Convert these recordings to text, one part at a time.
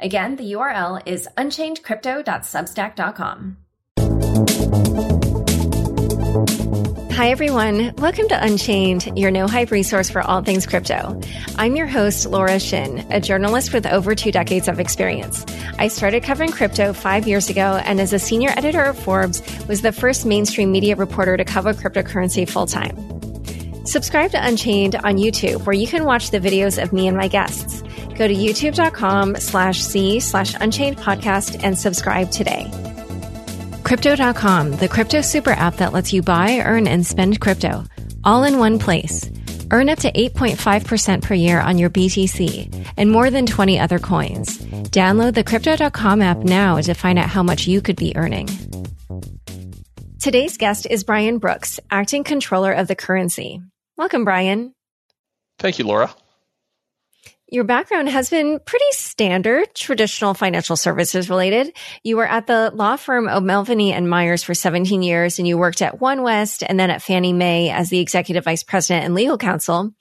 Again, the URL is unchainedcrypto.substack.com. Hi, everyone. Welcome to Unchained, your no hype resource for all things crypto. I'm your host, Laura Shin, a journalist with over two decades of experience. I started covering crypto five years ago, and as a senior editor of Forbes, was the first mainstream media reporter to cover cryptocurrency full time. Subscribe to Unchained on YouTube, where you can watch the videos of me and my guests. Go to youtube.com slash C slash Unchained podcast and subscribe today. Crypto.com, the crypto super app that lets you buy, earn, and spend crypto all in one place. Earn up to 8.5% per year on your BTC and more than 20 other coins. Download the Crypto.com app now to find out how much you could be earning. Today's guest is Brian Brooks, acting comptroller of the currency. Welcome, Brian. Thank you, Laura. Your background has been pretty standard, traditional financial services related. You were at the law firm O'Melveny and Myers for 17 years, and you worked at OneWest and then at Fannie Mae as the executive vice president and legal counsel.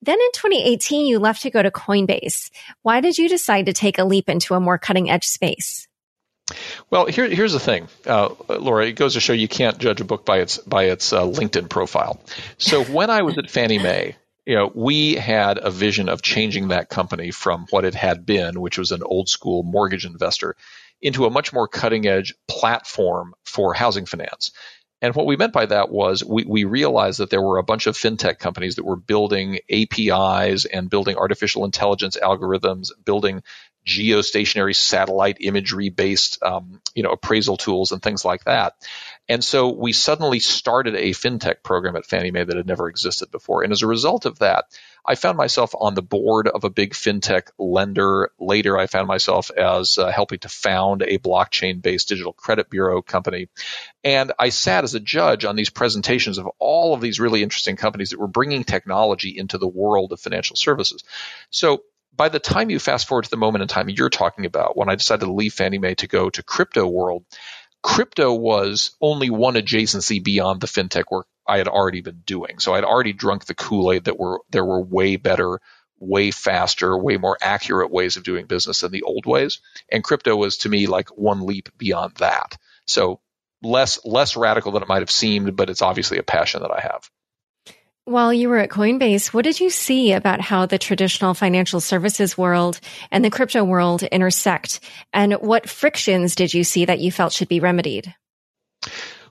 Then in 2018, you left to go to Coinbase. Why did you decide to take a leap into a more cutting edge space? Well, here, here's the thing, uh, Laura. It goes to show you can't judge a book by its by its uh, LinkedIn profile. So when I was at Fannie Mae, you know, we had a vision of changing that company from what it had been, which was an old school mortgage investor, into a much more cutting edge platform for housing finance. And what we meant by that was we, we realized that there were a bunch of fintech companies that were building APIs and building artificial intelligence algorithms, building geostationary satellite imagery based um, you know appraisal tools and things like that and so we suddenly started a fintech program at Fannie Mae that had never existed before. And as a result of that, I found myself on the board of a big fintech lender. Later, I found myself as uh, helping to found a blockchain based digital credit bureau company. And I sat as a judge on these presentations of all of these really interesting companies that were bringing technology into the world of financial services. So by the time you fast forward to the moment in time you're talking about, when I decided to leave Fannie Mae to go to crypto world, crypto was only one adjacency beyond the fintech work I had already been doing. So I'd already drunk the Kool-Aid that were there were way better, way faster, way more accurate ways of doing business than the old ways. And crypto was to me like one leap beyond that. So less less radical than it might have seemed, but it's obviously a passion that I have. While you were at Coinbase, what did you see about how the traditional financial services world and the crypto world intersect? And what frictions did you see that you felt should be remedied?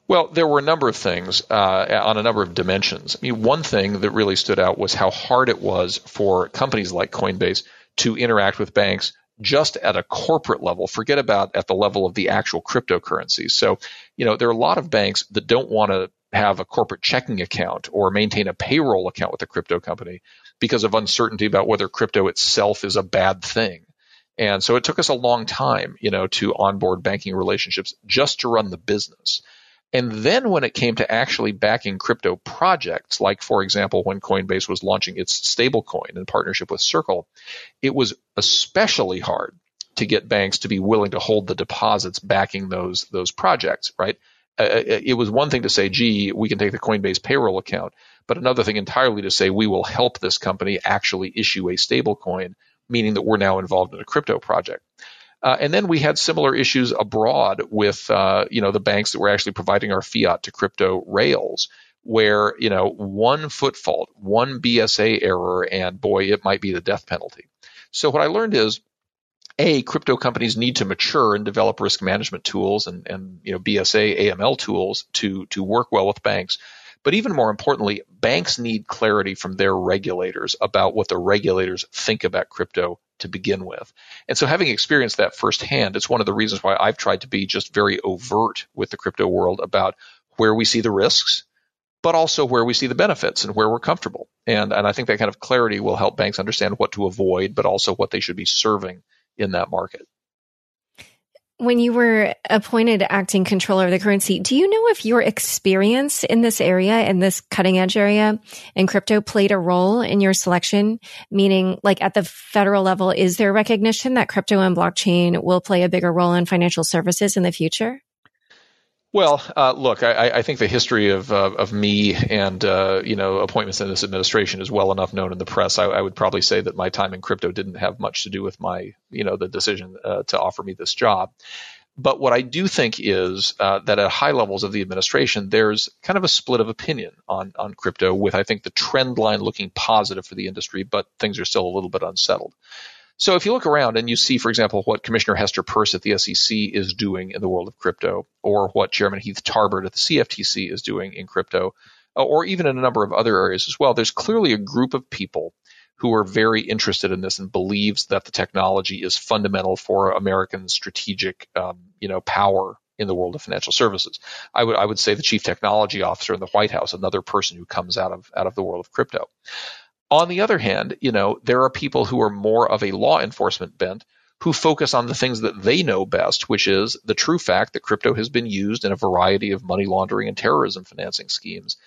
Well, there were a number of things uh, on a number of dimensions. I mean, one thing that really stood out was how hard it was for companies like Coinbase to interact with banks just at a corporate level. Forget about at the level of the actual cryptocurrencies. So, you know, there are a lot of banks that don't want to have a corporate checking account or maintain a payroll account with a crypto company because of uncertainty about whether crypto itself is a bad thing. And so it took us a long time, you know, to onboard banking relationships just to run the business. And then when it came to actually backing crypto projects, like for example, when Coinbase was launching its stablecoin in partnership with Circle, it was especially hard to get banks to be willing to hold the deposits backing those those projects, right? Uh, uh, it was one thing to say, gee, we can take the Coinbase payroll account, but another thing entirely to say, we will help this company actually issue a stable coin, meaning that we're now involved in a crypto project. Uh, and then we had similar issues abroad with, uh, you know, the banks that were actually providing our fiat to crypto rails, where, you know, one foot fault, one BSA error, and boy, it might be the death penalty. So what I learned is a crypto companies need to mature and develop risk management tools and, and you know BSA AML tools to to work well with banks. But even more importantly, banks need clarity from their regulators about what the regulators think about crypto to begin with. And so having experienced that firsthand, it's one of the reasons why I've tried to be just very overt with the crypto world about where we see the risks, but also where we see the benefits and where we're comfortable. And and I think that kind of clarity will help banks understand what to avoid, but also what they should be serving in that market. when you were appointed acting comptroller of the currency, do you know if your experience in this area, in this cutting edge area in crypto played a role in your selection? Meaning, like at the federal level, is there recognition that crypto and blockchain will play a bigger role in financial services in the future? Well, uh, look, I, I, think the history of uh, of me and uh, you know appointments in this administration is well enough known in the press. I, I, would probably say that my time in crypto didn't have much to do with my you know the decision uh, to offer me this job. But what I do think is uh, that at high levels of the administration, there's kind of a split of opinion on on crypto, with I think the trend line looking positive for the industry, but things are still a little bit unsettled. So if you look around and you see, for example, what Commissioner Hester Peirce at the SEC is doing in the world of crypto, or what Chairman Heath Tarbert at the CFTC is doing in crypto, uh, or even in a number of other areas as well, there's clearly a group of people who are very interested in this and believes that the technology is fundamental for American strategic, um, you know, power in the world of financial services. I would I would say the chief technology officer in the White House, another person who comes out of out of the world of crypto. On the other hand, you know, there are people who are more of a law enforcement bent who focus on the things that they know best, which is the true fact that crypto has been used in a variety of money laundering and terrorism financing schemes.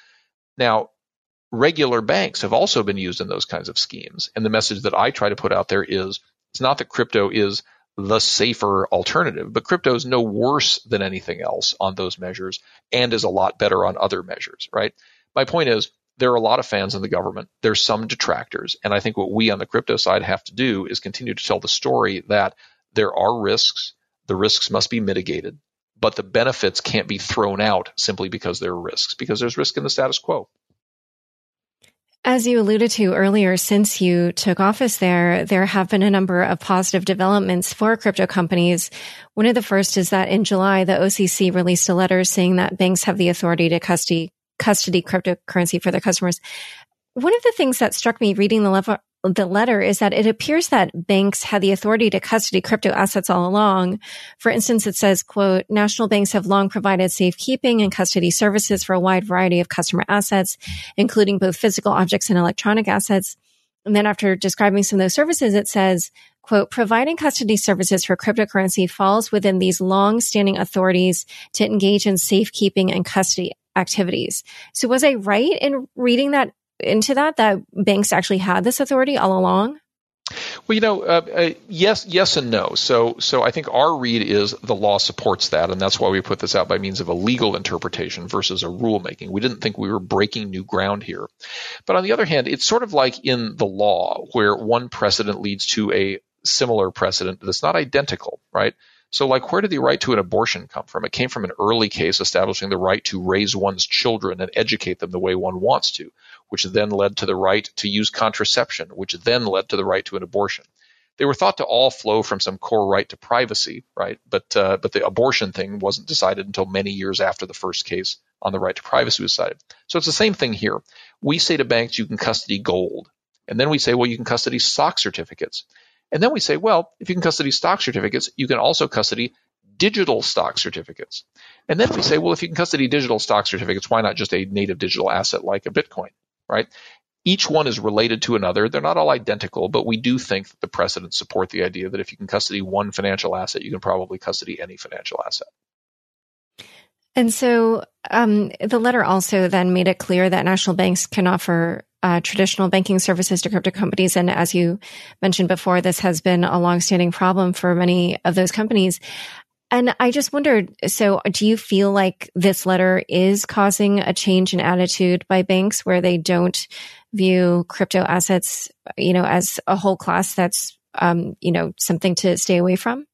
Now, regular banks have also been used in those kinds of schemes. And the message that I try to put out there is it's not that crypto is the safer alternative, but crypto is no worse than anything else on those measures and is a lot better on other measures, right? My point is there are a lot of fans in the government. There's some detractors. And I think what we on the crypto side have to do is continue to tell the story that there are risks. The risks must be mitigated, but the benefits can't be thrown out simply because there are risks, because there's risk in the status quo. As you alluded to earlier, since you took office there, there have been a number of positive developments for crypto companies. One of the first is that in July, the OCC released a letter saying that banks have the authority to custody custody cryptocurrency for their customers. One of the things that struck me reading the level, the letter is that it appears that banks had the authority to custody crypto assets all along. For instance, it says, quote, national banks have long provided safekeeping and custody services for a wide variety of customer assets, including both physical objects and electronic assets. And then after describing some of those services, it says, quote, providing custody services for cryptocurrency falls within these long standing authorities to engage in safekeeping and custody activities. So was I right in reading that into that, that banks actually had this authority all along? Well, you know, uh, uh, yes, yes, and no. So, so I think our read is the law supports that, and that's why we put this out by means of a legal interpretation versus a rulemaking. We didn't think we were breaking new ground here, but on the other hand, it's sort of like in the law where one precedent leads to a similar precedent that's not identical, right? So, like, where did the right to an abortion come from? It came from an early case establishing the right to raise one's children and educate them the way one wants to, which then led to the right to use contraception, which then led to the right to an abortion. They were thought to all flow from some core right to privacy, right? But uh, but the abortion thing wasn't decided until many years after the first case on the right to privacy was decided. So it's the same thing here. We say to banks, you can custody gold, and then we say, well, you can custody stock certificates. And then we say, well, if you can custody stock certificates, you can also custody digital stock certificates. And then we say, well, if you can custody digital stock certificates, why not just a native digital asset like a Bitcoin, right? Each one is related to another. They're not all identical, but we do think that the precedents support the idea that if you can custody one financial asset, you can probably custody any financial asset. And so um, the letter also then made it clear that national banks can offer uh, traditional banking services to crypto companies. And as you mentioned before, this has been a longstanding problem for many of those companies. And I just wondered, so do you feel like this letter is causing a change in attitude by banks where they don't view crypto assets, you know, as a whole class that's, um, you know, something to stay away from?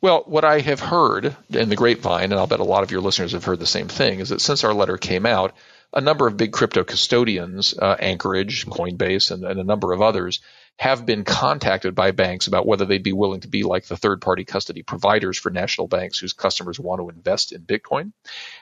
Well, what I have heard in the grapevine, and I'll bet a lot of your listeners have heard the same thing, is that since our letter came out, a number of big crypto custodians, uh, Anchorage, Coinbase, and, and, a number of others, have been contacted by banks about whether they'd be willing to be like the third party custody providers for national banks whose customers want to invest in Bitcoin.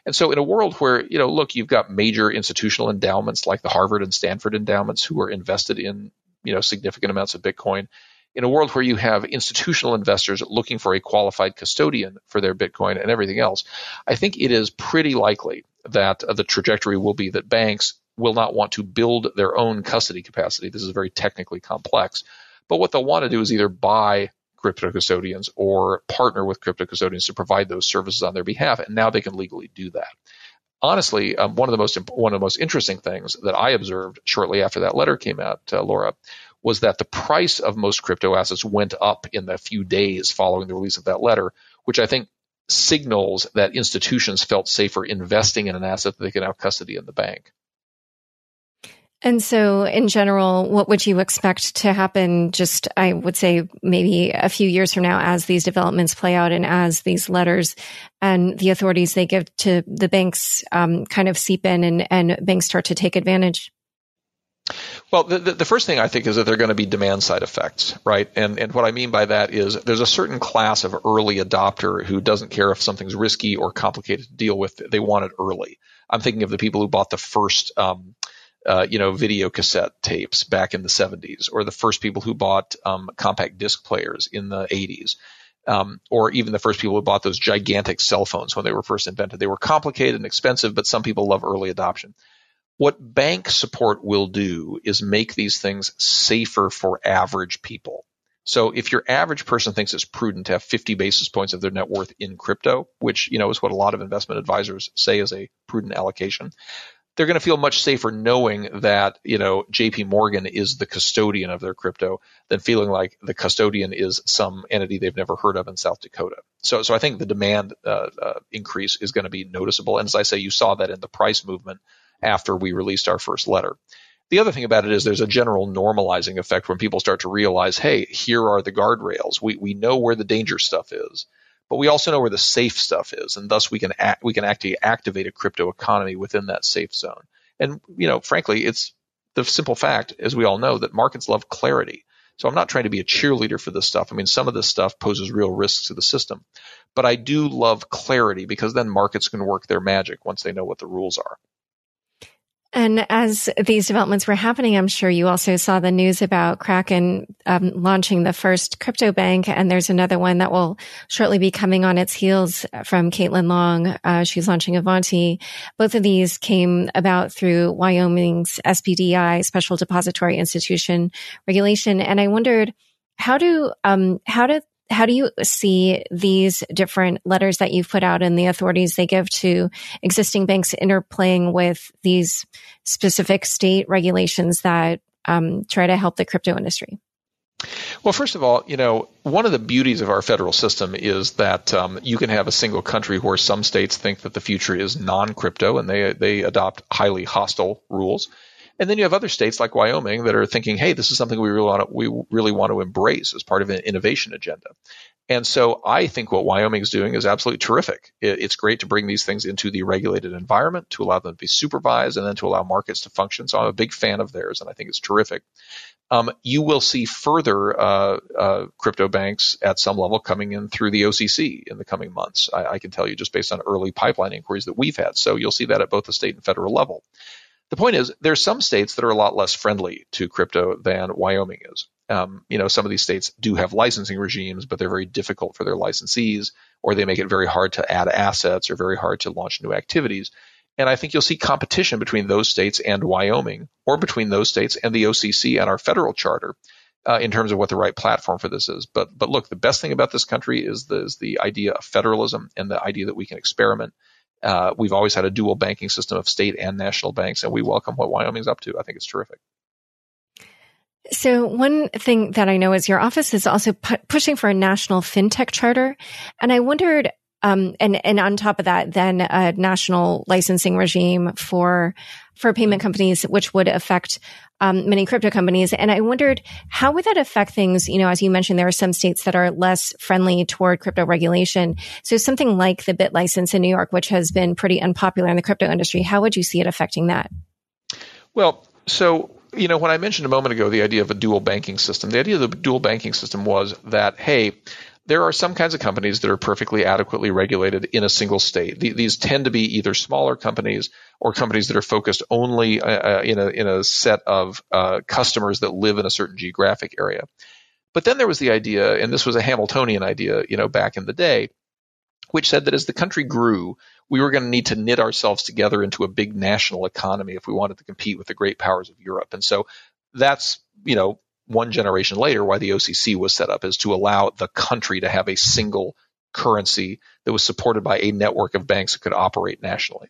And so, in a world where, you know, look, you've got major institutional endowments like the Harvard and Stanford endowments who are invested in, you know, significant amounts of Bitcoin. In a world where you have institutional investors looking for a qualified custodian for their Bitcoin and everything else, I think it is pretty likely that uh, the trajectory will be that banks will not want to build their own custody capacity. This is very technically complex. But what they'll want to do is either buy crypto custodians or partner with crypto custodians to provide those services on their behalf, and now they can legally do that. Honestly, um, one of the most one of the most interesting things that I observed shortly after that letter came out, uh, Laura, was that the price of most crypto assets went up in the few days following the release of that letter, which I think signals that institutions felt safer investing in an asset that they could have custody in the bank. And so, in general, what would you expect to happen? Just, I would say, maybe a few years from now, as these developments play out and as these letters and the authorities they give to the banks um, kind of seep in and, and banks start to take advantage? Well, the, the, first thing I think is that there are going to be demand side effects, right? And and what I mean by that is there's a certain class of early adopter who doesn't care if something's risky or complicated to deal with. They want it early. I'm thinking of the people who bought the first, um, uh, you know, video cassette tapes back in the 70s, or the first people who bought um, compact disc players in the 80s. Um, or even the first people who bought those gigantic cell phones when they were first invented. They were complicated and expensive, but some people love early adoption. What bank support will do is make these things safer for average people. So if your average person thinks it's prudent to have 50 basis points of their net worth in crypto, which you know is what a lot of investment advisors say is a prudent allocation, they're going to feel much safer knowing that you know JP Morgan is the custodian of their crypto than feeling like the custodian is some entity they've never heard of in South Dakota. So so I think the demand uh, uh, increase is going to be noticeable, and as I say, you saw that in the price movement after we released our first letter. The other thing about it is there's a general normalizing effect when people start to realize, hey, here are the guardrails. We, we know where the danger stuff is, but we also know where the safe stuff is, and thus we can act, we can actually activate a crypto economy within that safe zone. And you know, frankly, it's the simple fact, as we all know, that markets love clarity. So I'm not trying to be a cheerleader for this stuff. I mean, some of this stuff poses real risks to the system, but I do love clarity because then markets can work their magic once they know what the rules are. And as these developments were happening, I'm sure you also saw the news about Kraken um, launching the first crypto bank, and there's another one that will shortly be coming on its heels from Caitlin Long. Uh, she's launching Avanti. Both of these came about through Wyoming's SPDI, Special Depository Institution regulation, and I wondered how do um, how do how do you see these different letters that you've put out and the authorities they give to existing banks interplaying with these specific state regulations that um, try to help the crypto industry? Well, first of all, you know, one of the beauties of our federal system is that um, you can have a single country where some states think that the future is non-crypto and they they adopt highly hostile rules, and then you have other states like Wyoming that are thinking, hey, this is something we really want to, we really want to embrace as part of an innovation agenda. And so I think what Wyoming is doing is absolutely terrific. it's great to bring these things into the regulated environment, to allow them to be supervised, and then to allow markets to function. So I'm a big fan of theirs, and I think it's terrific. Um, you will see further uh, uh, crypto banks at some level coming in through the OCC in the coming months. I, I, can tell you just based on early pipeline inquiries that we've had. So you'll see that at both the state and federal level. The point is, there's some states that are a lot less friendly to crypto than Wyoming is. Um, you know, some of these states do have licensing regimes, but they're very difficult for their licensees, or they make it very hard to add assets or very hard to launch new activities. And I think you'll see competition between those states and Wyoming, or between those states and the OCC and our federal charter, uh, in terms of what the right platform for this is. But but look, the best thing about this country is the is the idea of federalism and the idea that we can experiment uh, we've always had a dual banking system of state and national banks, and we welcome what Wyoming's up to. I think it's terrific. So one thing that I know is your office is also pu- pushing for a national fintech charter, and I wondered um, and and on top of that, then a national licensing regime for for payment companies, which would affect um, many crypto companies. And I wondered how would that affect things? You know, as you mentioned, there are some states that are less friendly toward crypto regulation. So something like the BitLicense in New York, which has been pretty unpopular in the crypto industry, how would you see it affecting that? Well, so you know, when I mentioned a moment ago the idea of a dual banking system, the idea of the dual banking system was that hey there are some kinds of companies that are perfectly adequately regulated in a single state. these tend to be either smaller companies or companies that are focused only uh, uh, in, a, in a set of uh, customers that live in a certain geographic area. But then there was the idea, and this was a Hamiltonian idea, you know, back in the day, which said that as the country grew, we were going to need to knit ourselves together into a big national economy if we wanted to compete with the great powers of Europe. And so that's, you know, one generation later why the OCC was set up is to allow the country to have a single currency that was supported by a network of banks that could operate nationally.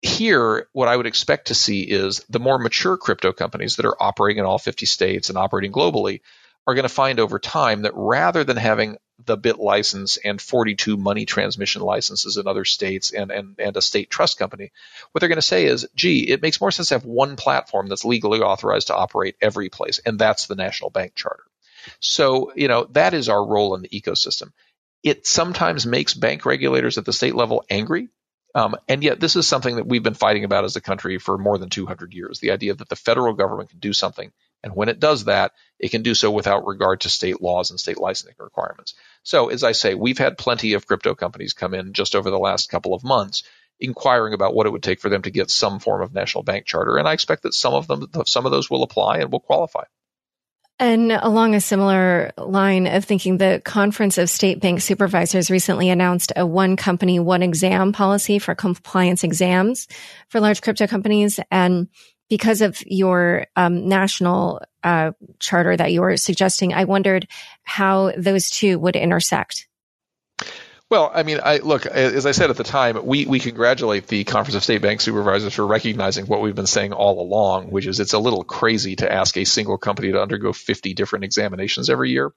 Here, what I would expect to see is the more mature crypto companies that are operating in all 50 states and operating globally are going to find over time that rather than having the BitLicense and 42 money transmission licenses in other states and, and, and a state trust company, what they're going to say is, gee, it makes more sense to have one platform that's legally authorized to operate every place, and that's the national bank charter. So, you know, that is our role in the ecosystem. It sometimes makes bank regulators at the state level angry. Um, and yet, this is something that we've been fighting about as a country for more than 200 years the idea that the federal government can do something and when it does that, it can do so without regard to state laws and state licensing requirements. So, as I say, we've had plenty of crypto companies come in just over the last couple of months inquiring about what it would take for them to get some form of national bank charter. And I expect that some of them, some of those will apply and will qualify. And along a similar line of thinking, the Conference of State Bank Supervisors recently announced a one company, one exam policy for compliance exams for large crypto companies. And because of your um, national uh, charter that you were suggesting, I wondered how those two would intersect. Well, I mean, I look as I said at the time, we we congratulate the Conference of State Bank Supervisors for recognizing what we've been saying all along, which is it's a little crazy to ask a single company to undergo 50 different examinations every year.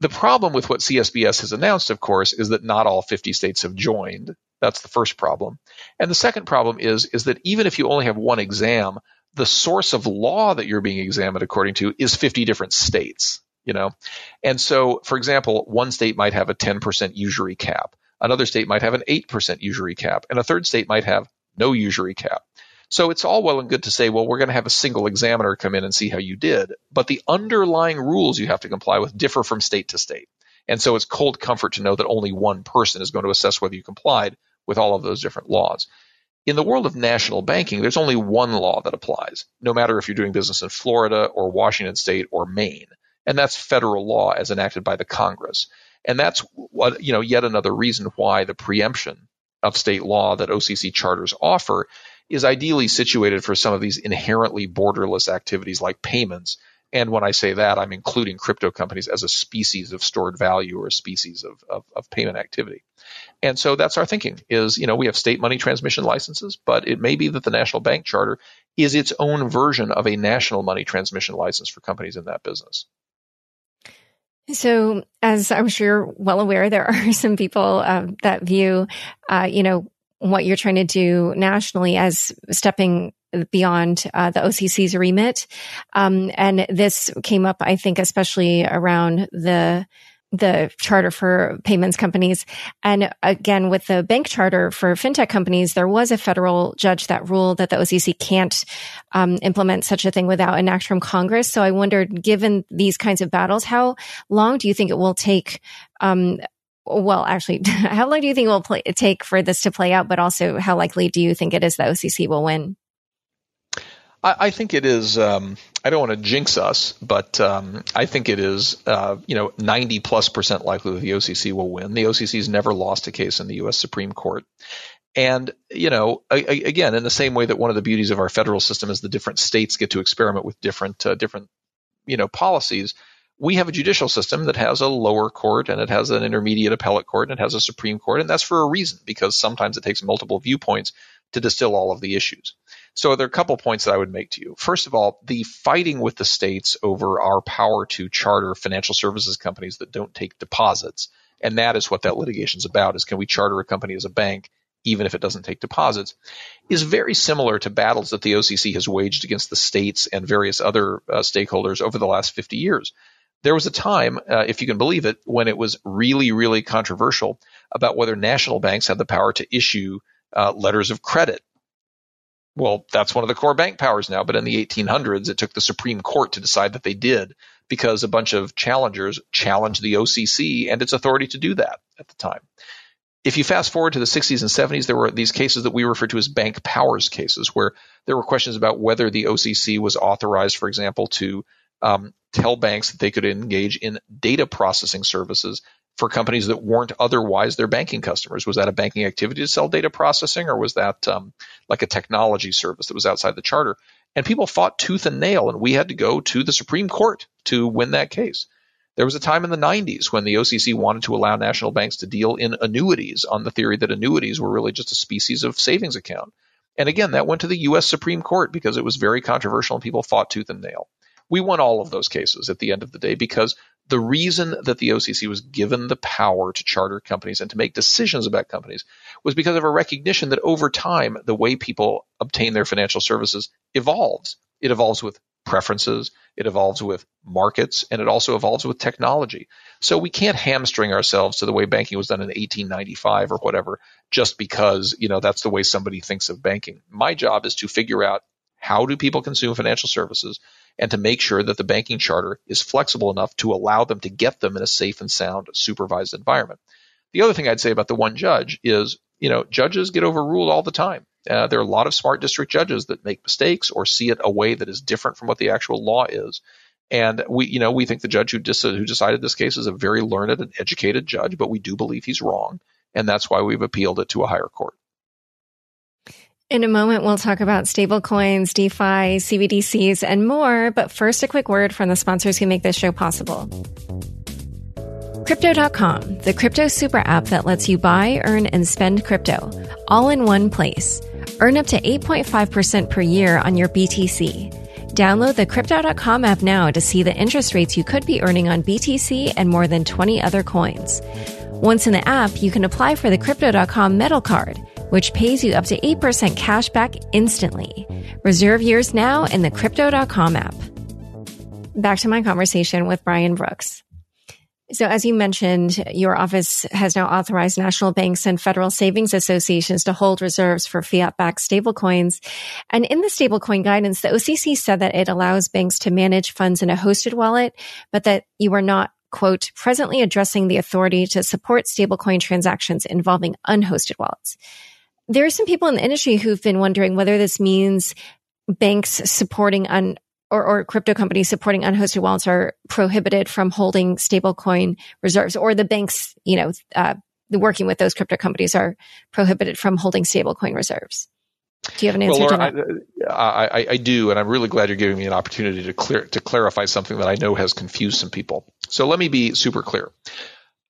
The problem with what CSBS has announced, of course, is that not all 50 states have joined. That's the first problem. And the second problem is, is that even if you only have one exam, the source of law that you're being examined according to is 50 different states, you know? And so, for example, one state might have a 10% usury cap. Another state might have an 8% usury cap. And a third state might have no usury cap. So it's all well and good to say, well, we're going to have a single examiner come in and see how you did. But the underlying rules you have to comply with differ from state to state. And so it's cold comfort to know that only one person is going to assess whether you complied with all of those different laws. In the world of national banking, there's only one law that applies, no matter if you're doing business in Florida or Washington state or Maine. And that's federal law as enacted by the Congress. And that's what, you know, yet another reason why the preemption of state law that OCC charters offer is ideally situated for some of these inherently borderless activities like payments and when I say that, I'm including crypto companies as a species of stored value or a species of, of, of, payment activity. And so that's our thinking is, you know, we have state money transmission licenses, but it may be that the national bank charter is its own version of a national money transmission license for companies in that business. So, as I'm sure you're well aware, there are some people uh, that view, uh, you know, what you're trying to do nationally as stepping beyond uh, the OCC's remit. Um, and this came up, I think, especially around the the charter for payments companies. And again, with the bank charter for fintech companies, there was a federal judge that ruled that the OCC can't um, implement such a thing without an act from Congress. So I wondered, given these kinds of battles, how long do you think it will take? Um, well, actually, how long do you think it will play, take for this to play out? But also, how likely do you think it is that OCC will win? I, think it is. Um, I don't want to jinx us, but um, I think it is. Uh, you know, ninety plus percent likely that the OCC will win. The OCC has never lost a case in the U.S. Supreme Court. And, you know, again, in the same way that one of the beauties of our federal system is the different states get to experiment with different, uh, different, you know, policies, we have a judicial system that has a lower court and it has an intermediate appellate court and it has a Supreme Court. And that's for a reason because sometimes it takes multiple viewpoints to distill all of the issues. So there are a couple points that I would make to you. First of all, the fighting with the states over our power to charter financial services companies that don't take deposits, and that is what that litigation is about: is can we charter a company as a bank even if it doesn't take deposits, is very similar to battles that the OCC has waged against the states and various other uh, stakeholders over the last 50 years. There was a time, uh, if you can believe it, when it was really, really controversial about whether national banks had the power to issue uh, letters of credit well, that's one of the core bank powers now. But in the 1800s, it took the Supreme Court to decide that they did because a bunch of challengers challenged the OCC and its authority to do that at the time. If you fast forward to the 60s and 70s, there were these cases that we refer to as bank powers cases, where there were questions about whether the OCC was authorized, for example, to um, tell banks that they could engage in data processing services for companies that weren't otherwise their banking customers? Was that a banking activity to sell data processing, or was that um, like a technology service that was outside the charter? And people fought tooth and nail, and we had to go to the Supreme Court to win that case. There was a time in the 90s when the OCC wanted to allow national banks to deal in annuities on the theory that annuities were really just a species of savings account. And again, that went to the U.S. Supreme Court because it was very controversial and people fought tooth and nail. We won all of those cases at the end of the day because the reason that the OCC was given the power to charter companies and to make decisions about companies was because of a recognition that over time, the way people obtain their financial services evolves. It evolves with preferences, it evolves with markets, and it also evolves with technology. So we can't hamstring ourselves to the way banking was done in 1895 or whatever, just because, you know, that's the way somebody thinks of banking. My job is to figure out how do people consume financial services and to make sure that the banking charter is flexible enough to allow them to get them in a safe and sound supervised environment. The other thing I'd say about the one judge is, you know, judges get overruled all the time. Uh, there are a lot of smart district judges that make mistakes or see it a way that is different from what the actual law is. And we, you know, we think the judge who, dis- who decided this case is a very learned and educated judge, but we do believe he's wrong, and that's why we've appealed it to a higher court. In a moment, we'll talk about stablecoins, DeFi, CBDCs, and more. But first, a quick word from the sponsors who make this show possible. Crypto.com, the crypto super app that lets you buy, earn, and spend crypto all in one place. Earn up to 8.5% per year on your BTC. Download the Crypto.com app now to see the interest rates you could be earning on BTC and more than 20 other coins. Once in the app, you can apply for the Crypto.com Metal Card, which pays you up to 8% cash back instantly. Reserve yours now in the Crypto.com app. Back to my conversation with Brian Brooks. So, as you mentioned, your office has now authorized national banks and federal savings associations to hold reserves for fiat backed stablecoins. And in the stablecoin guidance, the OCC said that it allows banks to manage funds in a hosted wallet, but that you are not, quote, presently addressing the authority to support stablecoin transactions involving unhosted wallets. There are some people in the industry who've been wondering whether this means banks supporting un, or, or crypto companies supporting unhosted wallets are prohibited from holding stablecoin reserves, or the banks, you know, uh, working with those crypto companies are prohibited from holding stablecoin reserves. Do you have an answer well, Laura, to that? I, I, I, do, and I'm really glad you're giving me an opportunity to clear to clarify something that I know has confused some people. So let me be super clear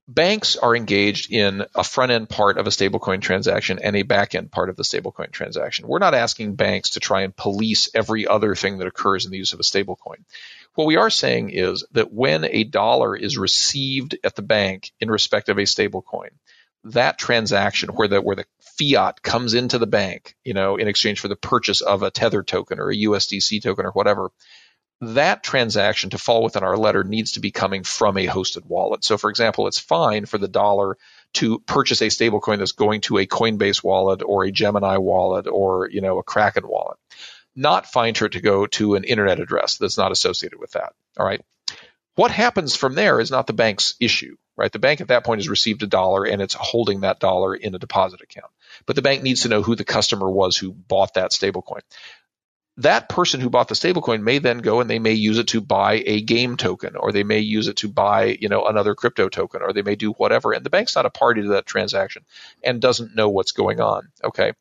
banks are engaged in a front end part of a stablecoin transaction and a back end part of the stablecoin transaction. We're not asking banks to try and police every other thing that occurs in the use of a stablecoin. What we are saying is that when a dollar is received at the bank in respect of a stablecoin, that transaction where the where the fiat comes into the bank, you know, in exchange for the purchase of a tether token or a USDC token or whatever, that transaction to fall within our letter needs to be coming from a hosted wallet. So, for example, it's fine for the dollar to purchase a stablecoin that's going to a Coinbase wallet or a Gemini wallet or you know a Kraken wallet. Not fine for it to go to an internet address that's not associated with that. All right. What happens from there is not the bank's issue, right? The bank at that point has received a dollar and it's holding that dollar in a deposit account. But the bank needs to know who the customer was who bought that stablecoin that person who bought the stablecoin may then go and they may use it to buy a game token or they may use it to buy you know another crypto token or they may do whatever. And the bank's not a party to that transaction and doesn't know what's going on okay?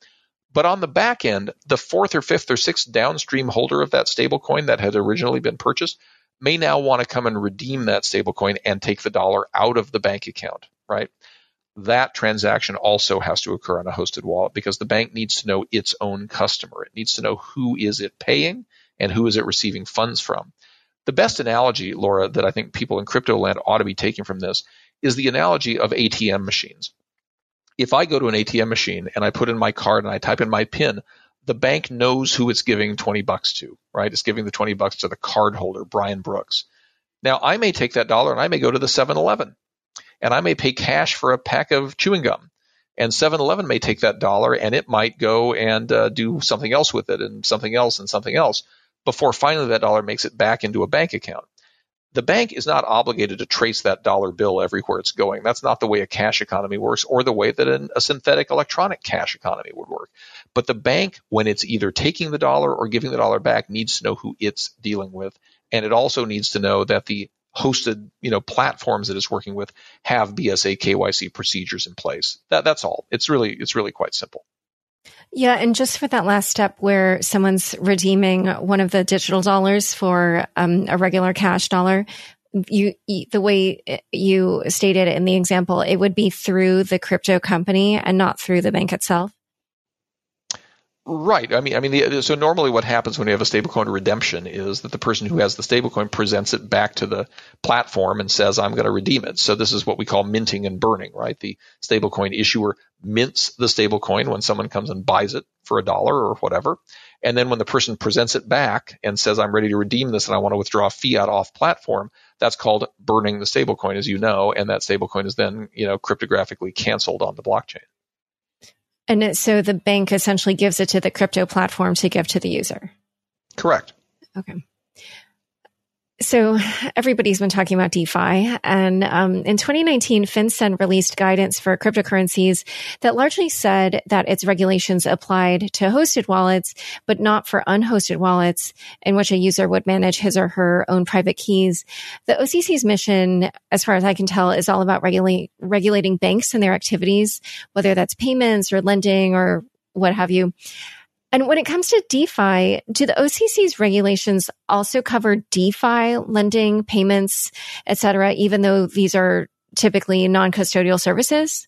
But on the back end the fourth or fifth or sixth downstream holder of that stablecoin that had originally been purchased may now want to come and redeem that stablecoin and take the dollar out of the bank account right that transaction also has to occur on a hosted wallet because the bank needs to know its own customer. It needs to know who is it paying and who is it receiving funds from. The best analogy, Laura, that I think people in crypto land ought to be taking from this is the analogy of ATM machines. If I go to an ATM machine and I put in my card and I type in my PIN, the bank knows who it's giving 20 bucks to, right? It's giving the 20 bucks to the card holder, Brian Brooks. Now, I may take that dollar and I may go to the 7 Eleven and I may pay cash for a pack of chewing gum. And 7-Eleven may take that dollar and it might go and uh, do something else with it and something else and something else before finally that dollar makes it back into a bank account. The bank is not obligated to trace that dollar bill everywhere it's going. That's not the way a cash economy works or the way that an, a synthetic electronic cash economy would work. But the bank, when it's either taking the dollar or giving the dollar back, needs to know who it's dealing with. And it also needs to know that the hosted you know platforms that it's working with have BSA KYC procedures in place. That that's all. It's really it's really quite simple. Yeah, and just for that last step where someone's redeeming one of the digital dollars for um, a regular cash dollar, you the way you stated in the example, it would be through the crypto company and not through the bank itself. Right. I mean, I mean, the, so normally what happens when you have a stablecoin redemption is that the person who has the stablecoin presents it back to the platform and says, "I'm going to redeem it." So this is what we call minting and burning, right? The stablecoin issuer mints the stablecoin when someone comes and buys it for a dollar or whatever, and then when the person presents it back and says, "I'm ready to redeem this and I want to withdraw fiat off platform," that's called burning the stablecoin, as you know, and that stablecoin is then, you know, cryptographically canceled on the blockchain. And so the bank essentially gives it to the crypto platform to give to the user. Correct. Okay. So everybody's been talking about DeFi, and um, in 2019, FinCEN released guidance for cryptocurrencies that largely said that its regulations applied to hosted wallets, but not for unhosted wallets in which a user would manage his or her own private keys. The OCC's mission, as far as I can tell, is all about regulating banks and their activities, whether that's payments or lending or what have you. And when it comes to DeFi, do the OCC's regulations also cover DeFi lending, payments, et cetera, even though these are typically non-custodial services?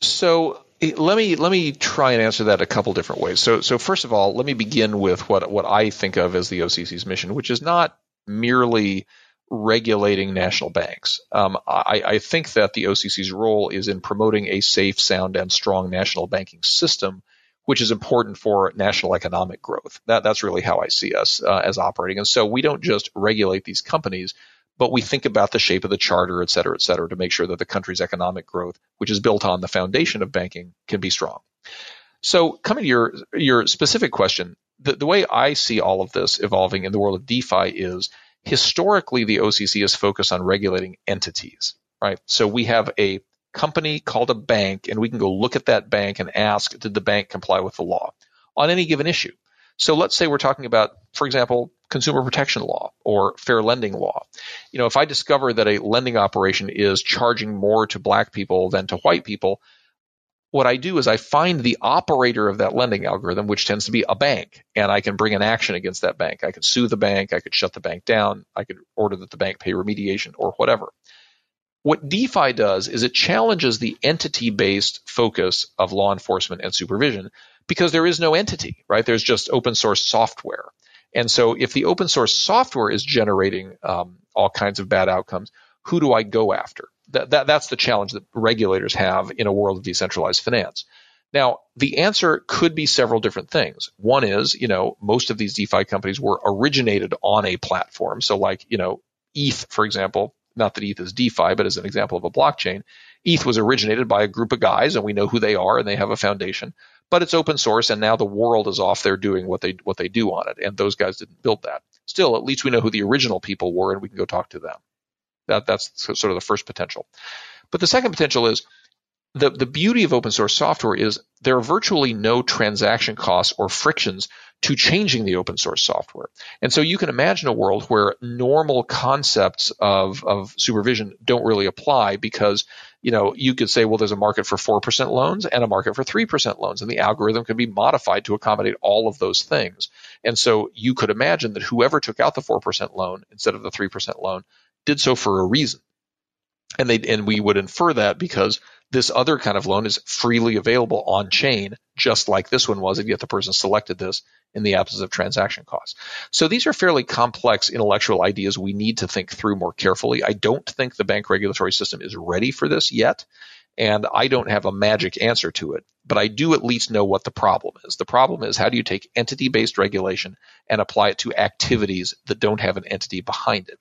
So let me let me try and answer that a couple different ways. So so first of all, let me begin with what what I think of as the OCC's mission, which is not merely regulating national banks. Um, I, I, think that the OCC's role is in promoting a safe, sound, and strong national banking system which is important for national economic growth. That, that's really how I see us uh, as operating. And so we don't just regulate these companies, but we think about the shape of the charter, et cetera, et cetera, to make sure that the country's economic growth, which is built on the foundation of banking, can be strong. So coming to your, your specific question, the, the way I see all of this evolving in the world of DeFi is historically the OCC is focused on regulating entities, right? So we have a company called a bank, and we can go look at that bank and ask, did the bank comply with the law on any given issue? So let's say we're talking about, for example, consumer protection law or fair lending law. You know, if I discover that a lending operation is charging more to black people than to white people, what I do is I find the operator of that lending algorithm, which tends to be a bank, and I can bring an action against that bank. I could sue the bank, I could shut the bank down, I could order that the bank pay remediation or whatever. What DeFi does is it challenges the entity based focus of law enforcement and supervision because there is no entity, right? There's just open source software. And so if the open source software is generating um, all kinds of bad outcomes, who do I go after? That, that, that's the challenge that regulators have in a world of decentralized finance. Now, the answer could be several different things. One is, you know, most of these DeFi companies were originated on a platform. So, like, you know, ETH, for example, not that ETH is DeFi, but as an example of a blockchain, ETH was originated by a group of guys, and we know who they are, and they have a foundation. But it's open source, and now the world is off there doing what they what they do on it, and those guys didn't build that. Still, at least we know who the original people were, and we can go talk to them. That that's sort of the first potential. But the second potential is the, the beauty of open source software is there are virtually no transaction costs or frictions to changing the open source software. And so you can imagine a world where normal concepts of, of supervision don't really apply because, you know, you could say, well, there's a market for 4% loans and a market for 3% loans, and the algorithm can be modified to accommodate all of those things. And so you could imagine that whoever took out the 4% loan instead of the 3% loan did so for a reason. And they, and we would infer that because this other kind of loan is freely available on chain, just like this one was, and yet the person selected this in the absence of transaction costs. So these are fairly complex intellectual ideas we need to think through more carefully. I don't think the bank regulatory system is ready for this yet, and I don't have a magic answer to it, but I do at least know what the problem is. The problem is how do you take entity based regulation and apply it to activities that don't have an entity behind it?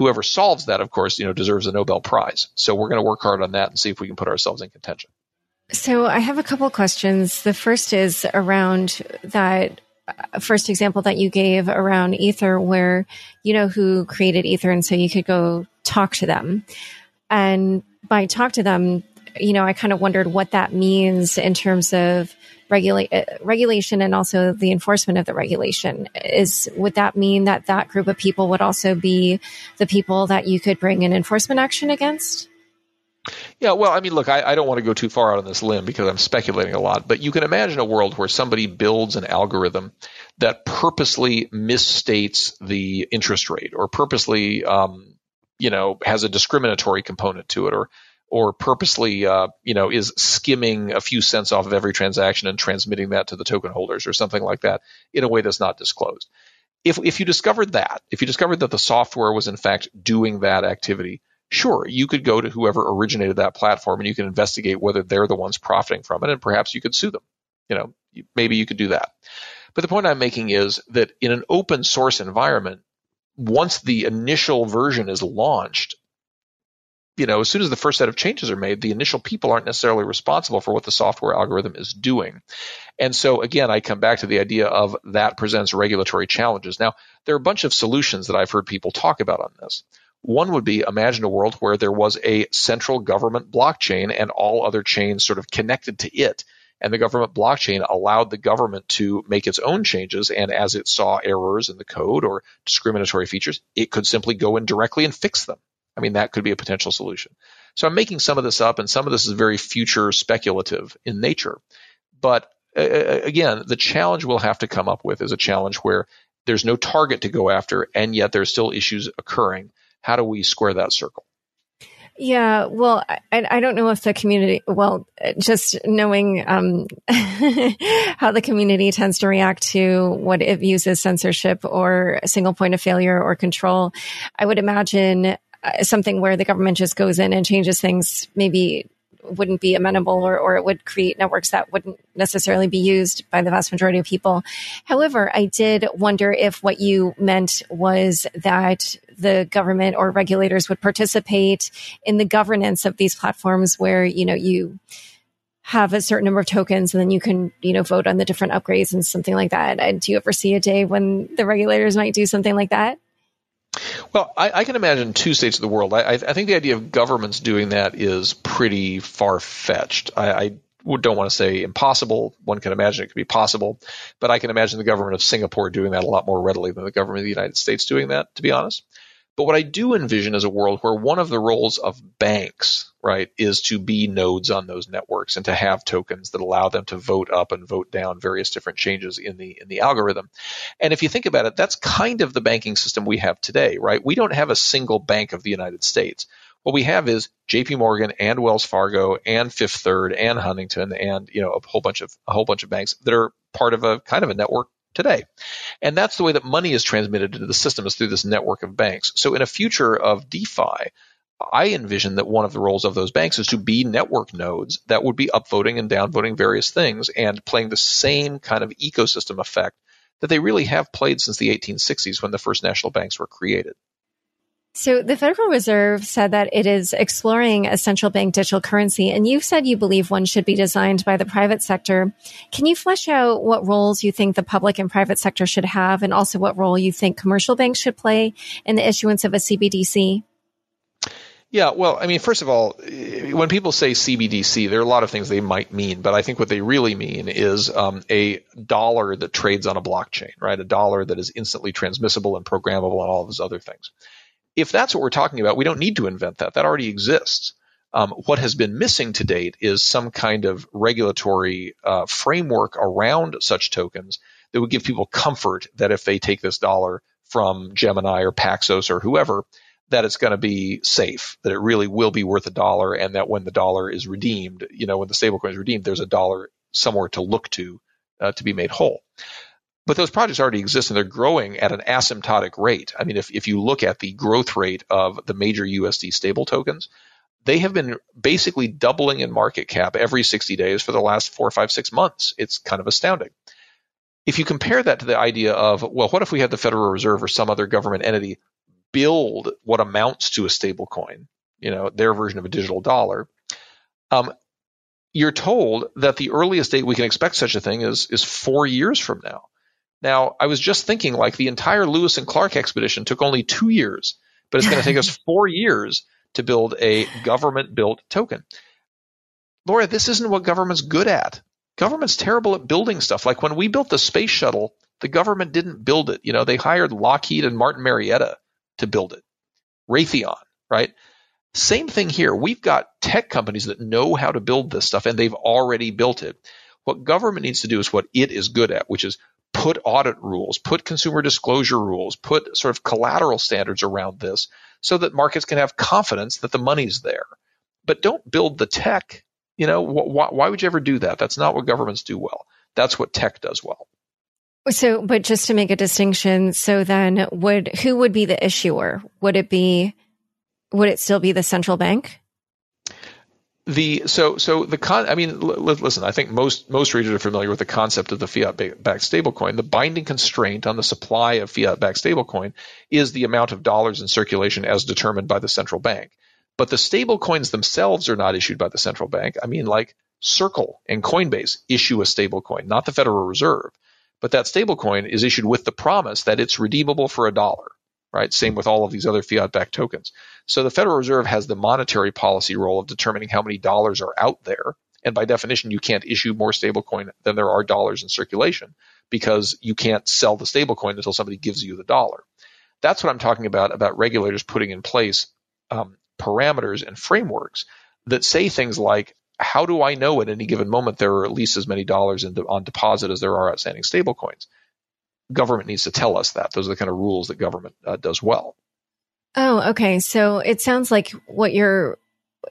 whoever solves that, of course, you know, deserves a Nobel Prize. So we're going to work hard on that and see if we can put ourselves in contention. So I have a couple questions. The first is around that first example that you gave around Ether, where you know who created Ether, and so you could go talk to them. And by talk to them, you know, I kind of wondered what that means in terms of uh, regulation and also the enforcement of the regulation. Is would that mean that that group of people would also be the people that you could bring an enforcement action against? Yeah, well, I mean, look, I, I, don't want to go too far out on this limb because I'm speculating a lot, but you can imagine a world where somebody builds an algorithm that purposely misstates the interest rate or purposely, um, you know, has a discriminatory component to it or or purposely, uh, you know, is skimming a few cents off of every transaction and transmitting that to the token holders or something like that in a way that's not disclosed. If if you discovered that, if you discovered that the software was in fact doing that activity, sure, you could go to whoever originated that platform and you can investigate whether they're the ones profiting from it, and perhaps you could sue them. You know, maybe you could do that. But the point I'm making is that in an open source environment, once the initial version is launched, you know, as soon as the first set of changes are made, the initial people aren't necessarily responsible for what the software algorithm is doing. And so again, I come back to the idea of that presents regulatory challenges. Now, there are a bunch of solutions that I've heard people talk about on this. One would be imagine a world where there was a central government blockchain and all other chains sort of connected to it. And the government blockchain allowed the government to make its own changes. And as it saw errors in the code or discriminatory features, it could simply go in directly and fix them. I mean, that could be a potential solution. So I'm making some of this up, and some of this is very future speculative in nature. But uh, again, the challenge we'll have to come up with is a challenge where there's no target to go after, and yet there's still issues occurring. How do we square that circle? Yeah, well, I, I don't know if the community, well, just knowing um, how the community tends to react to what it views as censorship or a single point of failure or control, I would imagine uh, something where the government just goes in and changes things maybe wouldn't be amenable or, or it would create networks that wouldn't necessarily be used by the vast majority of people. However, I did wonder if what you meant was that the government or regulators would participate in the governance of these platforms where, you know, you have a certain number of tokens and then you can, you know, vote on the different upgrades and something like that. And do you ever see a day when the regulators might do something like that? Well, I, I, can imagine two states of the world. I, I, think the idea of governments doing that is pretty far fetched. I, I, don't want to say impossible. One can imagine it could be possible, but I can imagine the government of Singapore doing that a lot more readily than the government of the United States doing that, to be honest. But what I do envision is a world where one of the roles of banks, right, is to be nodes on those networks and to have tokens that allow them to vote up and vote down various different changes in the in the algorithm. And if you think about it, that's kind of the banking system we have today, right? We don't have a single bank of the United States. What we have is JP Morgan and Wells Fargo and Fifth Third and Huntington and you know a whole bunch of a whole bunch of banks that are part of a kind of a network today. And that's the way that money is transmitted into the system is through this network of banks. So in a future of DeFi, I envision that one of the roles of those banks is to be network nodes that would be upvoting and downvoting various things and playing the same kind of ecosystem effect that they really have played since the 1860s when the first national banks were created. So the Federal Reserve said that it is exploring a central bank digital currency, and you've said you believe one should be designed by the private sector. Can you flesh out what roles you think the public and private sector should have, and also what role you think commercial banks should play in the issuance of a CBDC? Yeah, well, I mean, first of all, when people say CBDC, there are a lot of things they might mean, but I think what they really mean is um, a dollar that trades on a blockchain, right? A dollar that is instantly transmissible and programmable and all of those other things if that's what we're talking about, we don't need to invent that. That already exists. Um, what has been missing to date is some kind of regulatory uh, framework around such tokens that would give people comfort that if they take this dollar from Gemini or Paxos or whoever, that it's going to be safe, that it really will be worth a dollar, and that when the dollar is redeemed, you know, when the stablecoin is redeemed, there's a dollar somewhere to look to uh, to be made whole. But those projects already exist and they're growing at an asymptotic rate. I mean, if, if you look at the growth rate of the major USD stable tokens, they have been basically doubling in market cap every 60 days for the last four, five, six months. It's kind of astounding. If you compare that to the idea of, well, what if we had the Federal Reserve or some other government entity build what amounts to a stable coin, you know, their version of a digital dollar, um, you're told that the earliest date we can expect such a thing is, is four years from now. Now, I was just thinking like the entire Lewis and Clark expedition took only two years, but it's going to take us four years to build a government built token. Laura, this isn't what government's good at. Government's terrible at building stuff. Like when we built the space shuttle, the government didn't build it. You know, they hired Lockheed and Martin Marietta to build it. Raytheon, right? Same thing here. We've got tech companies that know how to build this stuff and they've already built it. What government needs to do is what it is good at, which is put audit rules, put consumer disclosure rules, put sort of collateral standards around this so that markets can have confidence that the money's there. But don't build the tech. You know, wh- why would you ever do that? That's not what governments do well. That's what tech does well. So, but just to make a distinction, so then would who would be the issuer? Would it be would it still be the central bank? The so so the con. I mean, l- listen. I think most most readers are familiar with the concept of the fiat-backed stablecoin. The binding constraint on the supply of fiat-backed stablecoin is the amount of dollars in circulation as determined by the central bank. But the stablecoins themselves are not issued by the central bank. I mean, like Circle and Coinbase issue a stablecoin, not the Federal Reserve. But that stablecoin is issued with the promise that it's redeemable for a dollar right? Same with all of these other fiat backed tokens. So the Federal Reserve has the monetary policy role of determining how many dollars are out there. And by definition, you can't issue more stablecoin than there are dollars in circulation because you can't sell the stablecoin until somebody gives you the dollar. That's what I'm talking about, about regulators putting in place um, parameters and frameworks that say things like, how do I know at any given moment there are at least as many dollars de- on deposit as there are outstanding stablecoins? Government needs to tell us that. Those are the kind of rules that government uh, does well. Oh, okay. So it sounds like what you're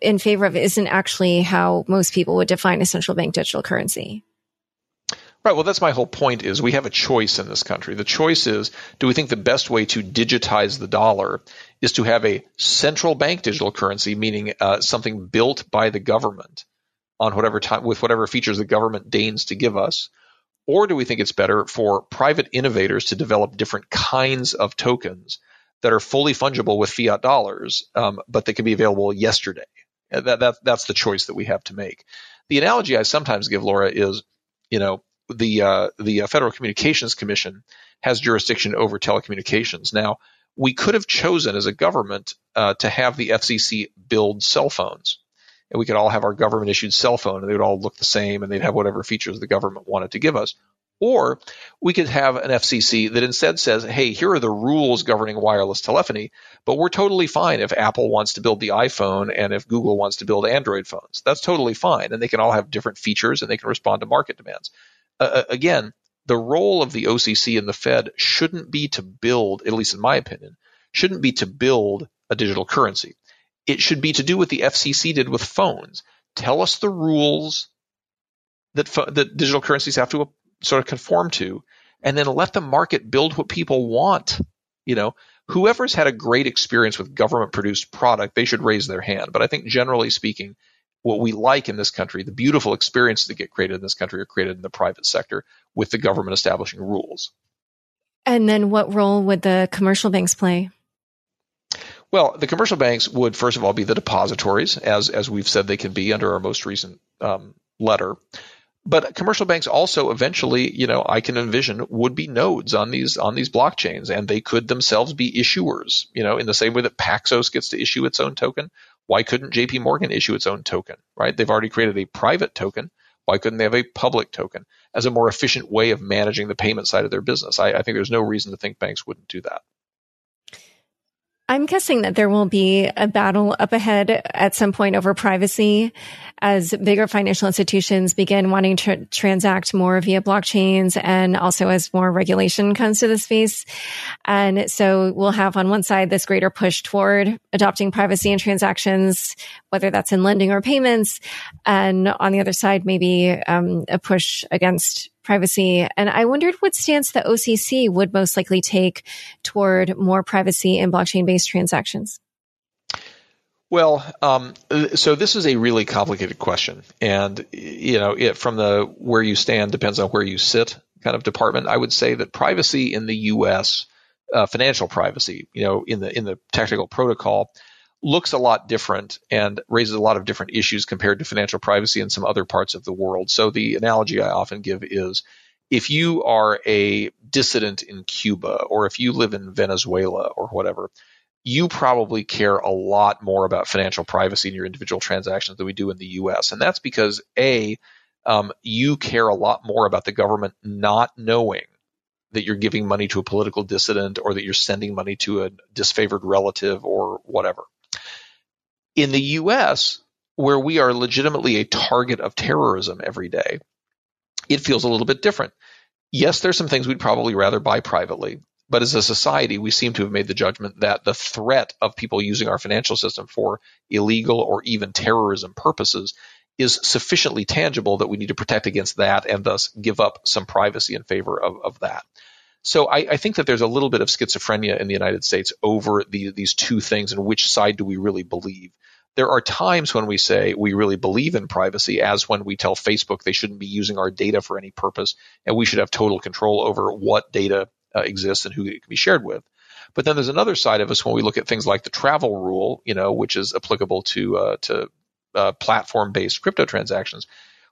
in favor of isn't actually how most people would define a central bank digital currency. Right. Well, that's my whole point is we have a choice in this country. The choice is, do we think the best way to digitize the dollar is to have a central bank digital currency, meaning uh, something built by the government on whatever time, with whatever features the government deigns to give us, or do we think it's better for private innovators to develop different kinds of tokens that are fully fungible with fiat dollars, um, but that can be available yesterday? That, that, that's the choice that we have to make. The analogy I sometimes give, Laura, is, you know, the uh, the uh, Federal Communications Commission has jurisdiction over telecommunications. Now, we could have chosen as a government uh, to have the FCC build cell phones and we could all have our government issued cell phone and they would all look the same and they'd have whatever features the government wanted to give us. Or we could have an FCC that instead says, hey, here are the rules governing wireless telephony, but we're totally fine if Apple wants to build the iPhone and if Google wants to build Android phones. That's totally fine. And they can all have different features and they can respond to market demands. Uh, uh again, the role of the OCC and the Fed shouldn't be to build, at least in my opinion, shouldn't be to build a digital currency. It should be to do what the FCC did with phones. Tell us the rules that, that digital currencies have to uh, sort of conform to, and then let the market build what people want. You know, whoever's had a great experience with government produced product, they should raise their hand. But I think generally speaking, what we like in this country, the beautiful experiences that get created in this country are created in the private sector with the government establishing rules. And then what role would the commercial banks play? Well, the commercial banks would first of all be the depositories, as as we've said they can be under our most recent um, letter. But commercial banks also eventually, you know, I can envision would be nodes on these on these blockchains, and they could themselves be issuers. You know, in the same way that Paxos gets to issue its own token, why couldn't J.P. Morgan issue its own token? Right? They've already created a private token. Why couldn't they have a public token as a more efficient way of managing the payment side of their business? I, I think there's no reason to think banks wouldn't do that. I'm guessing that there will be a battle up ahead at some point over privacy as bigger financial institutions begin wanting to transact more via blockchains and also as more regulation comes to the space. And so we'll have on one side this greater push toward adopting privacy in transactions, whether that's in lending or payments. And on the other side, maybe um, a push against privacy. And I wondered what stance the OCC would most likely take toward more privacy in blockchain based transactions. Well, um, so this is a really complicated question, and you know, it, from the where you stand depends on where you sit kind of department. I would say that privacy in the U.S. Uh, financial privacy, you know, in the in the technical protocol, looks a lot different and raises a lot of different issues compared to financial privacy in some other parts of the world. So the analogy I often give is if you are a dissident in Cuba or if you live in Venezuela or whatever, you probably care a lot more about financial privacy in your individual transactions than we do in the US. And that's because A, um, you care a lot more about the government not knowing that you're giving money to a political dissident or that you're sending money to a disfavored relative or whatever In the US, where we are legitimately a target of terrorism every day, it feels a little bit different. Yes, there's some things we'd probably rather buy privately, but as a society, we seem to have made the judgment that the threat of people using our financial system for illegal or even terrorism purposes is sufficiently tangible that we need to protect against that and thus give up some privacy in favor of, of that. So I, I, think that there's a little bit of schizophrenia in the United States over the, these two things and which side do we really believe. There are times when we say we really believe in privacy, as when we tell Facebook they shouldn't be using our data for any purpose and we should have total control over what data uh, exists and who it can be shared with. But then there's another side of us when we look at things like the travel rule, you know, which is applicable to uh, to uh, platform-based crypto transactions,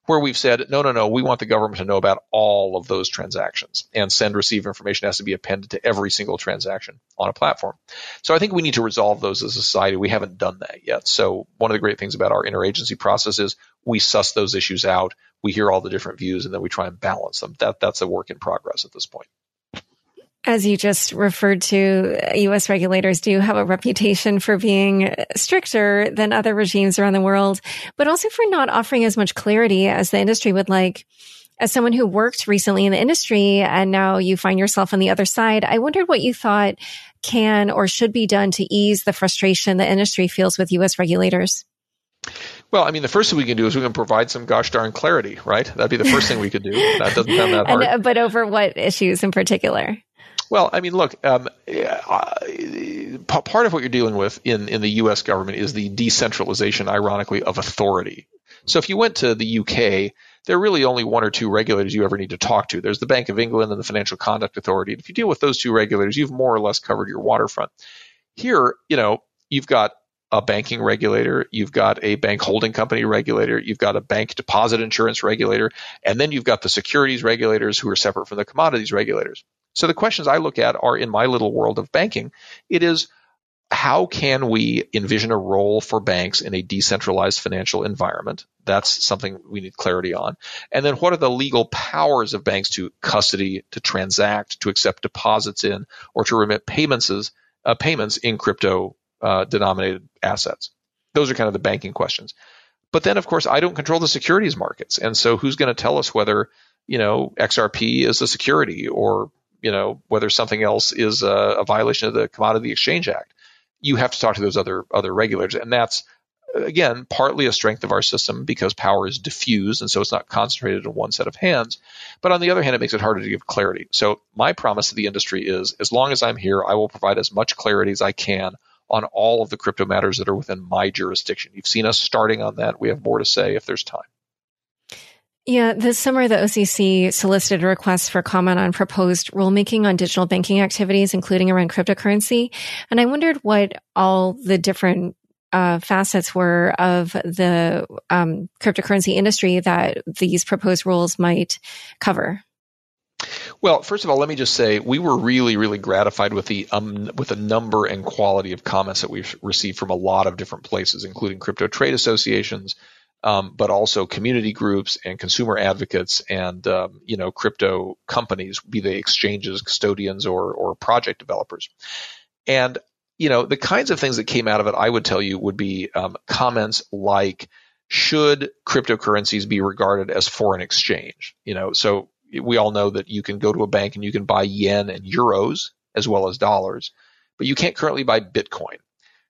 where we've said, no, no, no, we want the government to know about all of those transactions, and send receive information has to be appended to every single transaction on a platform. So I think we need to resolve those as a society. We haven't done that yet. So one of the great things about our interagency process is we suss those issues out, we hear all the different views, and then we try and balance them. That that's a work in progress at this point as you just referred to, US regulators do have a reputation for being stricter than other regimes around the world, but also for not offering as much clarity as the industry would like. As someone who worked recently in the industry and now you find yourself on the other side, I wondered what you thought can or should be done to ease the frustration the industry feels with US regulators. Well, I mean, the first thing we can do is we can provide some gosh darn clarity, right? That'd be the first thing we could do. That doesn't sound that hard. And, but over what issues in particular? Well, I mean, look, um, uh, part of what you're dealing with in, in the U.S. government is the decentralization, ironically, of authority. So if you went to the UK, there are really only one or two regulators you ever need to talk to. There's the Bank of England and the Financial Conduct Authority. If you deal with those two regulators, you've more or less covered your waterfront. Here, you know, you've got a banking regulator, you've got a bank holding company regulator, you've got a bank deposit insurance regulator, and then you've got the securities regulators who are separate from the commodities regulators. So the questions I look at are in my little world of banking. It is how can we envision a role for banks in a decentralized financial environment? That's something we need clarity on. And then what are the legal powers of banks to custody, to transact, to accept deposits in, or to remit payments, uh, payments in crypto uh, denominated assets? Those are kind of the banking questions. But then, of course, I don't control the securities markets. And so who's going to tell us whether, you know, XRP is a security or you know whether something else is a, a violation of the Commodity Exchange Act. You have to talk to those other other regulators, and that's again partly a strength of our system because power is diffused and so it's not concentrated in one set of hands. But on the other hand, it makes it harder to give clarity. So my promise to the industry is as long as I'm here, I will provide as much clarity as I can on all of the crypto matters that are within my jurisdiction. You've seen us starting on that. We have more to say if there's time. Yeah, this summer the OCC solicited requests for comment on proposed rulemaking on digital banking activities, including around cryptocurrency. And I wondered what all the different uh, facets were of the um, cryptocurrency industry that these proposed rules might cover. Well, first of all, let me just say we were really, really gratified with the um, with the number and quality of comments that we've received from a lot of different places, including crypto trade associations, um, but also community groups and consumer advocates and um, you know crypto companies, be they exchanges, custodians, or or project developers. And you know the kinds of things that came out of it, I would tell you, would be um, comments like, "Should cryptocurrencies be regarded as foreign exchange?" You know, so we all know that you can go to a bank and you can buy yen and euros as well as dollars, but you can't currently buy Bitcoin.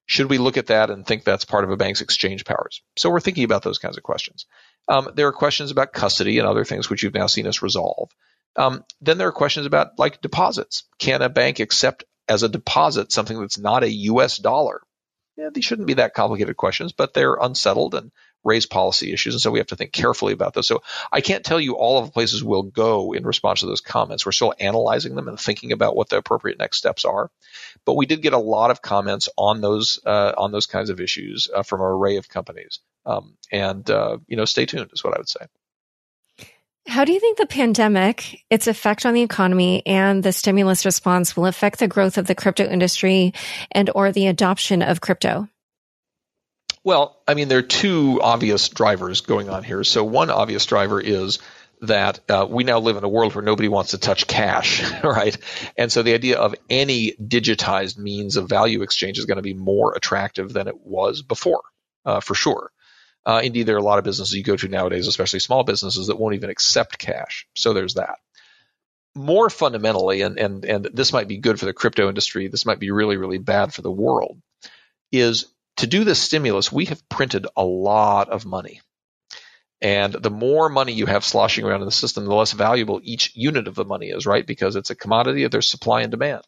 Should we look at that and think that's part of a bank's exchange powers? So we're thinking about those kinds of questions. Um, there are questions about custody and other things which you've now seen us resolve. Um, then there are questions about like deposits. Can a bank accept as a deposit something that's not a U.S. dollar? Yeah, these shouldn't be that complicated questions, but they're unsettled and raise policy issues. And so we have to think carefully about those. So I can't tell you all of the places we'll go in response to those comments. We're still analyzing them and thinking about what the appropriate next steps are. But we did get a lot of comments on those uh, on those kinds of issues uh, from an array of companies. Um, and uh, you know, stay tuned is what I would say. How do you think the pandemic, its effect on the economy and the stimulus response will affect the growth of the crypto industry and or the adoption of crypto? Well, I mean, there are two obvious drivers going on here. So one obvious driver is that uh, we now live in a world where nobody wants to touch cash, right? And so the idea of any digitized means of value exchange is going to be more attractive than it was before. uh, for sure. Uh, indeed, there are a lot of businesses you go to nowadays, especially small businesses, that won't even accept cash. So there's that. More fundamentally, and, and, and this might be good for the crypto industry, this might be really, really bad for the world, is to do this stimulus, we have printed a lot of money. And the more money you have sloshing around in the system, the less valuable each unit of the money is, right? Because it's a commodity, there's supply and demand.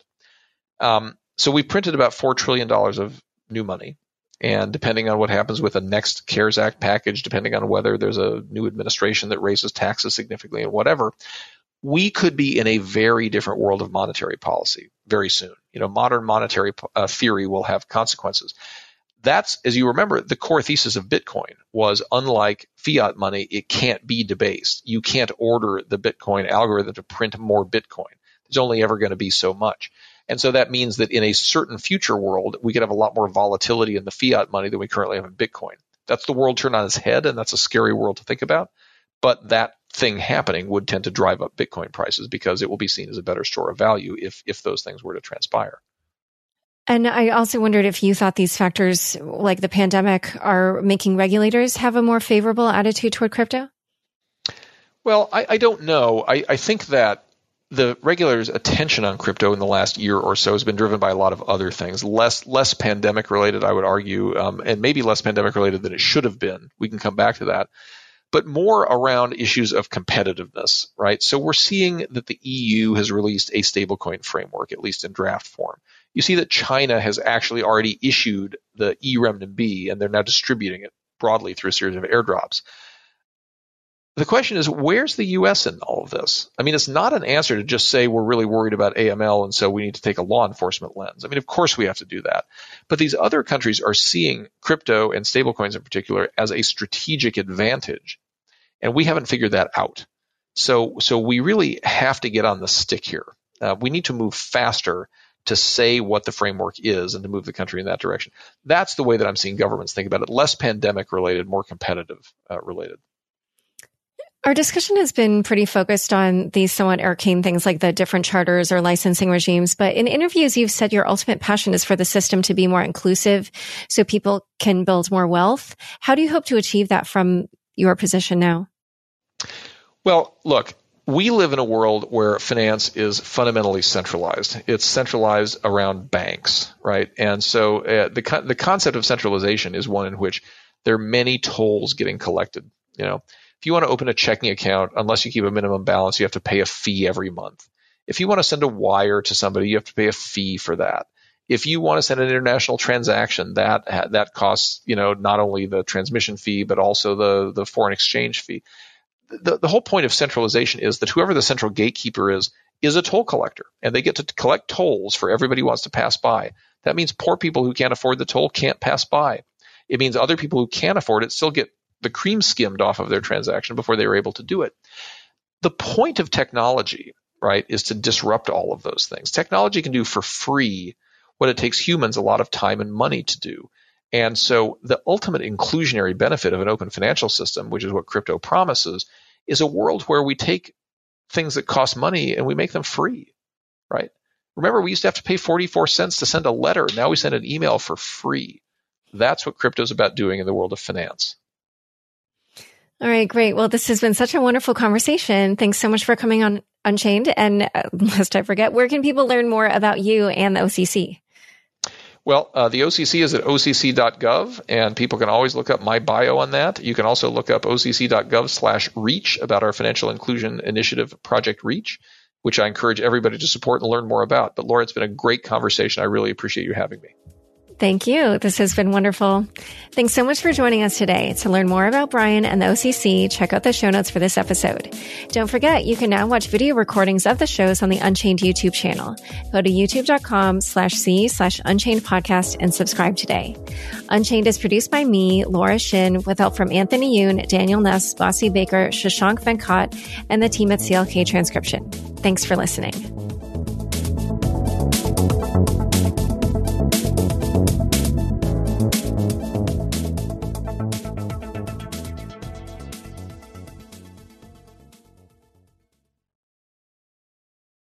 Um, so we printed about $4 trillion of new money. And depending on what happens with the next CARES Act package, depending on whether there's a new administration that raises taxes significantly and whatever, we could be in a very different world of monetary policy very soon. You know, modern monetary uh, theory will have consequences that's, as you remember, the core thesis of Bitcoin was unlike fiat money, it can't be debased. You can't order the Bitcoin algorithm to print more Bitcoin. There's only ever going to be so much. And so that means that in a certain future world, we could have a lot more volatility in the fiat money than we currently have in Bitcoin. That's the world turned on its head, and that's a scary world to think about. But that thing happening would tend to drive up Bitcoin prices because it will be seen as a better store of value if if those things were to transpire. And I also wondered if you thought these factors, like the pandemic, are making regulators have a more favorable attitude toward crypto? Well, I, I don't know. I, I, think that the regulators' attention on crypto in the last year or so has been driven by a lot of other things, less less pandemic related, I would argue, um, and maybe less pandemic related than it should have been. We can come back to that, but more around issues of competitiveness, right? So we're seeing that the EU has released a stablecoin framework, at least in draft form you see that China has actually already issued the eRenminbi and they're now distributing it broadly through a series of airdrops. The question is, where's the U.S. in all of this? I mean, it's not an answer to just say we're really worried about AML and so we need to take a law enforcement lens. I mean, of course we have to do that. But these other countries are seeing crypto and stablecoins in particular as a strategic advantage. And we haven't figured that out. So, so we really have to get on the stick here. Uh, we need to move faster to say what the framework is and to move the country in that direction. That's the way that I'm seeing governments think about it, less pandemic related, more competitive uh, related. Our discussion has been pretty focused on these somewhat arcane things like the different charters or licensing regimes. But in interviews, you've said your ultimate passion is for the system to be more inclusive so people can build more wealth. How do you hope to achieve that from your position now? Well, look, we live in a world where finance is fundamentally centralized. It's centralized around banks, right? And so uh, the the concept of centralization is one in which there are many tolls getting collected. You know, if you want to open a checking account, unless you keep a minimum balance, you have to pay a fee every month. If you want to send a wire to somebody, you have to pay a fee for that. If you want to send an international transaction, that that costs you know not only the transmission fee but also the the foreign exchange fee the, the whole point of centralization is that whoever the central gatekeeper is is a toll collector and they get to collect tolls for everybody who wants to pass by. That means poor people who can't afford the toll can't pass by. It means other people who can't afford it still get the cream skimmed off of their transaction before they were able to do it. The point of technology, right, is to disrupt all of those things. Technology can do for free what it takes humans a lot of time and money to do. And so the ultimate inclusionary benefit of an open financial system, which is what crypto promises, is a world where we take things that cost money and we make them free, right? Remember, we used to have to pay 44 cents to send a letter. Now we send an email for free. That's what crypto is about doing in the world of finance. All right, great. Well, this has been such a wonderful conversation. Thanks so much for coming on Unchained. And uh, lest I forget, where can people learn more about you and the OCC? Well, uh, the OCC is at occ.gov, and people can always look up my bio on that. You can also look up occ.gov slash reach about our financial inclusion initiative, Project Reach, which I encourage everybody to support and learn more about. But Laura, it's been a great conversation. I really appreciate you having me. Thank you. This has been wonderful. Thanks so much for joining us today. To learn more about Brian and the OCC, check out the show notes for this episode. Don't forget, you can now watch video recordings of the shows on the Unchained YouTube channel. Go to youtube.com slash C slash Unchained podcast and subscribe today. Unchained is produced by me, Laura Shin, with help from Anthony Yoon, Daniel Nuss, Bossy Baker, Shashank Venkat, and the team at CLK Transcription. Thanks for listening.